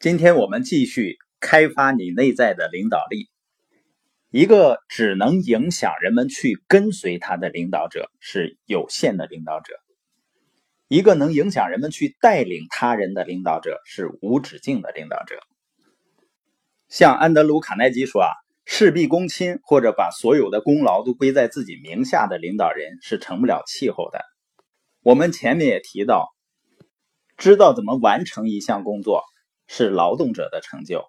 今天我们继续开发你内在的领导力。一个只能影响人们去跟随他的领导者是有限的领导者；一个能影响人们去带领他人的领导者是无止境的领导者。像安德鲁·卡耐基说：“啊，事必躬亲或者把所有的功劳都归在自己名下的领导人是成不了气候的。”我们前面也提到，知道怎么完成一项工作。是劳动者的成就，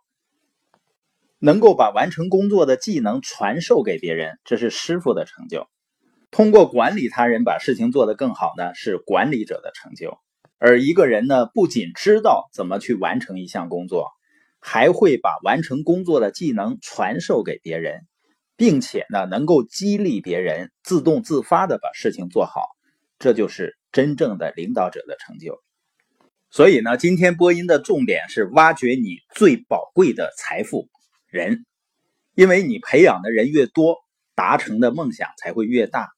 能够把完成工作的技能传授给别人，这是师傅的成就。通过管理他人把事情做得更好呢，是管理者的成就。而一个人呢，不仅知道怎么去完成一项工作，还会把完成工作的技能传授给别人，并且呢，能够激励别人自动自发的把事情做好，这就是真正的领导者的成就。所以呢，今天播音的重点是挖掘你最宝贵的财富——人，因为你培养的人越多，达成的梦想才会越大。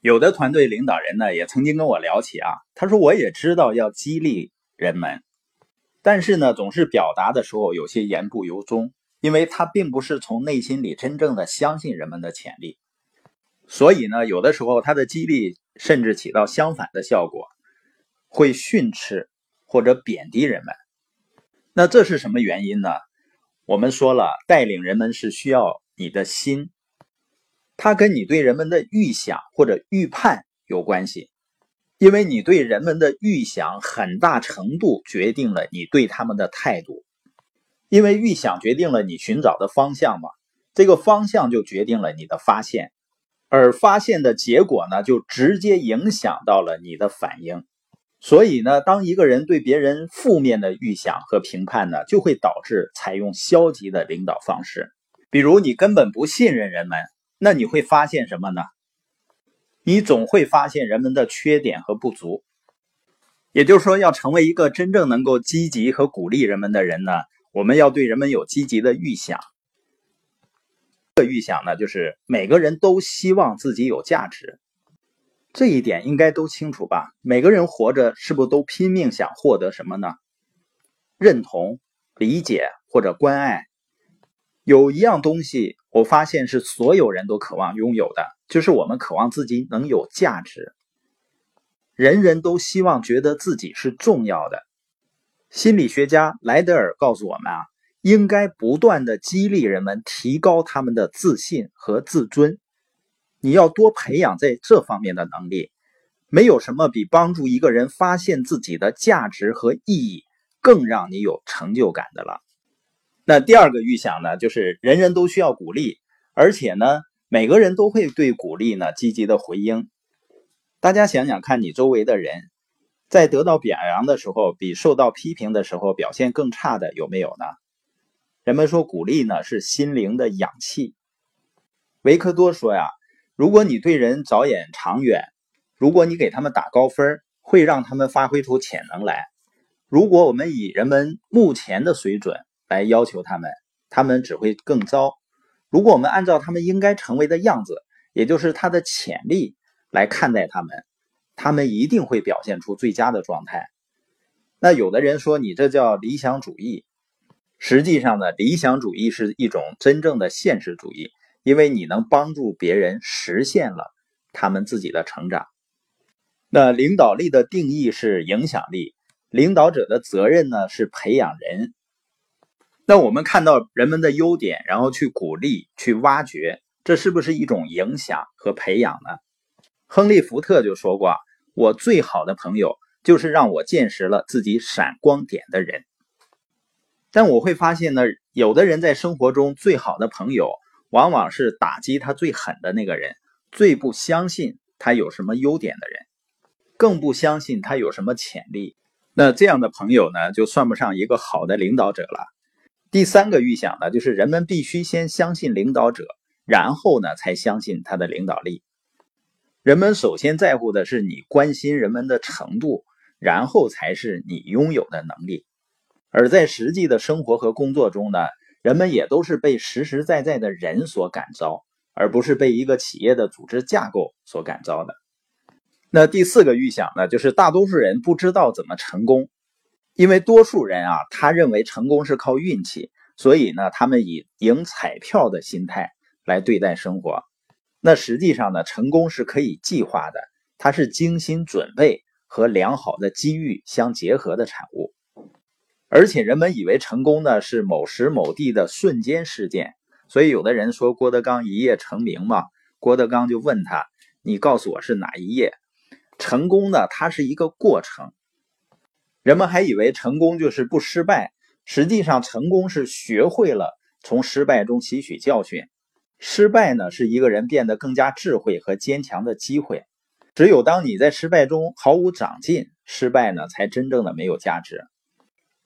有的团队领导人呢，也曾经跟我聊起啊，他说我也知道要激励人们，但是呢，总是表达的时候有些言不由衷，因为他并不是从内心里真正的相信人们的潜力，所以呢，有的时候他的激励甚至起到相反的效果。会训斥或者贬低人们，那这是什么原因呢？我们说了，带领人们是需要你的心，它跟你对人们的预想或者预判有关系，因为你对人们的预想很大程度决定了你对他们的态度，因为预想决定了你寻找的方向嘛，这个方向就决定了你的发现，而发现的结果呢，就直接影响到了你的反应。所以呢，当一个人对别人负面的预想和评判呢，就会导致采用消极的领导方式。比如你根本不信任人们，那你会发现什么呢？你总会发现人们的缺点和不足。也就是说，要成为一个真正能够积极和鼓励人们的人呢，我们要对人们有积极的预想。这个预想呢，就是每个人都希望自己有价值。这一点应该都清楚吧？每个人活着是不是都拼命想获得什么呢？认同、理解或者关爱。有一样东西，我发现是所有人都渴望拥有的，就是我们渴望自己能有价值。人人都希望觉得自己是重要的。心理学家莱德尔告诉我们啊，应该不断的激励人们提高他们的自信和自尊。你要多培养在这方面的能力，没有什么比帮助一个人发现自己的价值和意义更让你有成就感的了。那第二个预想呢，就是人人都需要鼓励，而且呢，每个人都会对鼓励呢积极的回应。大家想想看，你周围的人在得到表扬的时候，比受到批评的时候表现更差的有没有呢？人们说鼓励呢是心灵的氧气。维克多说呀。如果你对人着眼长远，如果你给他们打高分，会让他们发挥出潜能来。如果我们以人们目前的水准来要求他们，他们只会更糟。如果我们按照他们应该成为的样子，也就是他的潜力来看待他们，他们一定会表现出最佳的状态。那有的人说你这叫理想主义，实际上呢，理想主义是一种真正的现实主义。因为你能帮助别人实现了他们自己的成长，那领导力的定义是影响力，领导者的责任呢是培养人。那我们看到人们的优点，然后去鼓励、去挖掘，这是不是一种影响和培养呢？亨利·福特就说过：“我最好的朋友就是让我见识了自己闪光点的人。”但我会发现呢，有的人在生活中最好的朋友。往往是打击他最狠的那个人，最不相信他有什么优点的人，更不相信他有什么潜力。那这样的朋友呢，就算不上一个好的领导者了。第三个预想呢，就是人们必须先相信领导者，然后呢才相信他的领导力。人们首先在乎的是你关心人们的程度，然后才是你拥有的能力。而在实际的生活和工作中呢？人们也都是被实实在在的人所感召，而不是被一个企业的组织架构所感召的。那第四个预想呢，就是大多数人不知道怎么成功，因为多数人啊，他认为成功是靠运气，所以呢，他们以赢彩票的心态来对待生活。那实际上呢，成功是可以计划的，它是精心准备和良好的机遇相结合的产物。而且人们以为成功呢是某时某地的瞬间事件，所以有的人说郭德纲一夜成名嘛。郭德纲就问他：“你告诉我是哪一夜？”成功呢，它是一个过程。人们还以为成功就是不失败，实际上成功是学会了从失败中吸取教训。失败呢，是一个人变得更加智慧和坚强的机会。只有当你在失败中毫无长进，失败呢才真正的没有价值。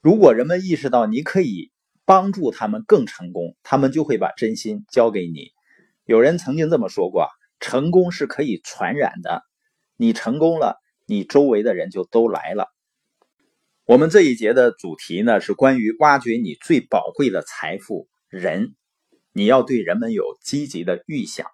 如果人们意识到你可以帮助他们更成功，他们就会把真心交给你。有人曾经这么说过：“成功是可以传染的，你成功了，你周围的人就都来了。”我们这一节的主题呢，是关于挖掘你最宝贵的财富——人。你要对人们有积极的预想。